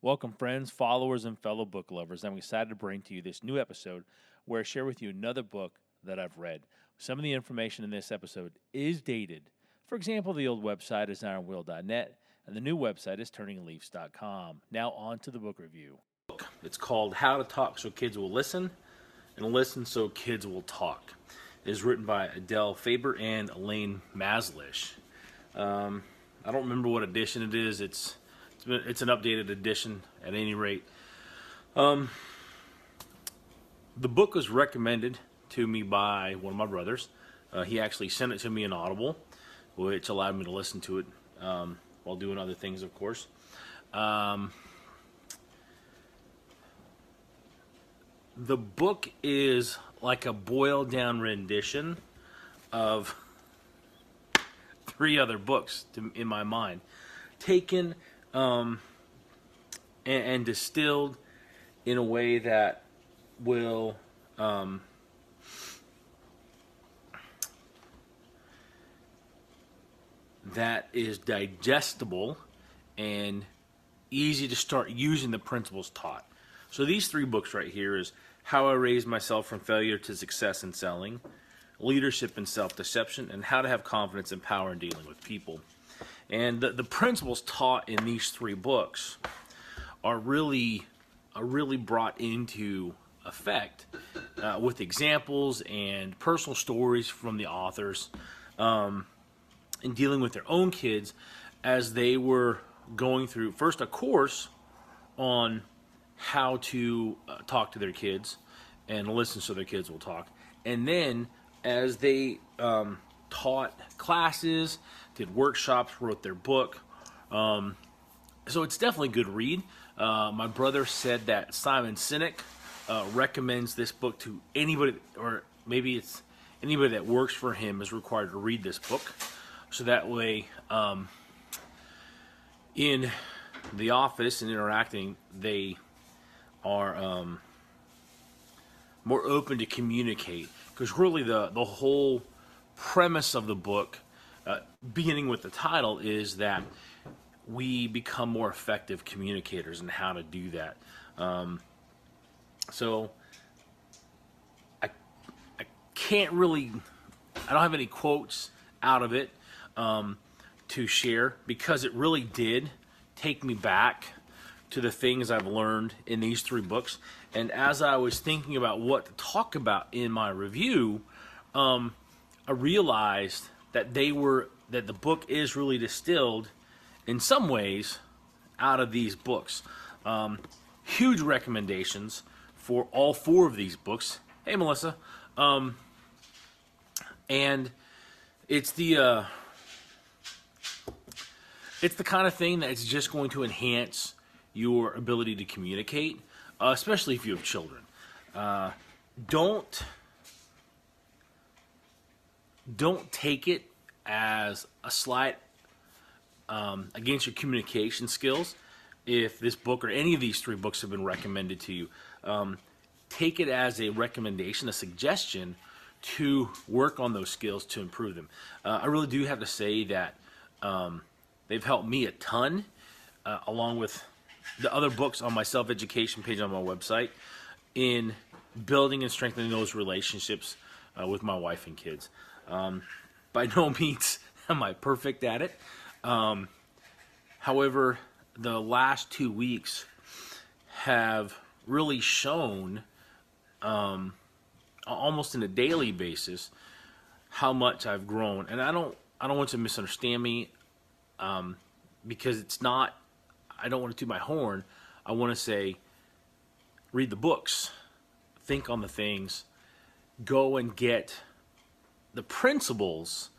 Welcome, friends, followers, and fellow book lovers. I'm excited to bring to you this new episode where I share with you another book that I've read. Some of the information in this episode is dated. For example, the old website is ironwheel.net and the new website is turningleafs.com. Now, on to the book review. It's called How to Talk So Kids Will Listen and Listen So Kids Will Talk. It is written by Adele Faber and Elaine Mazlish. Um, I don't remember what edition it is. It's it's, been, it's an updated edition at any rate. Um, the book was recommended to me by one of my brothers. Uh, he actually sent it to me in Audible, which allowed me to listen to it um, while doing other things, of course. Um, the book is like a boiled down rendition of three other books to, in my mind, taken um, and, and, distilled in a way that will um, that is digestible and easy to start using the principles taught. So these three books right here is How I Raised Myself from Failure to Success in Selling, Leadership and Self-Deception, and How to Have Confidence and Power in Dealing with People. And the, the principles taught in these three books are really are really brought into effect uh, with examples and personal stories from the authors um, in dealing with their own kids as they were going through first a course on how to uh, talk to their kids and listen so their kids will talk. And then as they um, taught classes did workshops, wrote their book. Um, so it's definitely a good read. Uh, my brother said that Simon Sinek uh, recommends this book to anybody, or maybe it's anybody that works for him is required to read this book. So that way, um, in the office and interacting, they are um, more open to communicate. Because really, the the whole premise of the book uh, beginning with the title, is that we become more effective communicators and how to do that. Um, so I, I can't really, I don't have any quotes out of it um, to share because it really did take me back to the things I've learned in these three books. And as I was thinking about what to talk about in my review, um, I realized that they were that the book is really distilled in some ways out of these books. Um, huge recommendations for all four of these books. Hey, Melissa. Um, and it's the uh, it's the kind of thing that's just going to enhance your ability to communicate, uh, especially if you have children. Uh, don't don't take it as a slight um, against your communication skills. If this book or any of these three books have been recommended to you, um, take it as a recommendation, a suggestion to work on those skills to improve them. Uh, I really do have to say that um, they've helped me a ton, uh, along with the other books on my self education page on my website, in building and strengthening those relationships uh, with my wife and kids. Um, by no means am I perfect at it. Um, however, the last two weeks have really shown, um, almost on a daily basis, how much I've grown. And I don't, I don't want to misunderstand me, um, because it's not. I don't want to toot my horn. I want to say, read the books, think on the things, go and get the principles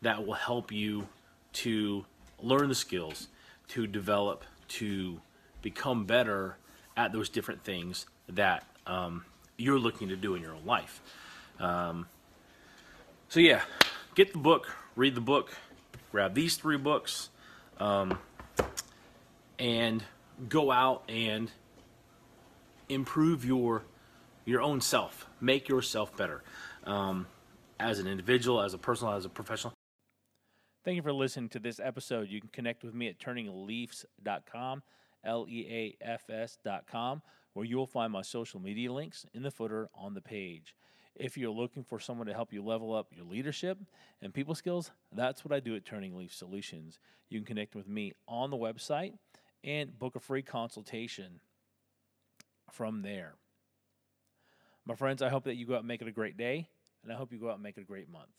that will help you to learn the skills, to develop, to become better at those different things that um, you're looking to do in your own life. Um, so yeah, get the book, read the book, grab these three books, um, and go out and improve your your own self, make yourself better. As an individual, as a personal, as a professional. Thank you for listening to this episode. You can connect with me at turningleafs.com L E A F S.com, where you will find my social media links in the footer on the page. If you're looking for someone to help you level up your leadership and people skills, that's what I do at Turning Leaf Solutions. You can connect with me on the website and book a free consultation from there. My friends, I hope that you go out and make it a great day, and I hope you go out and make it a great month.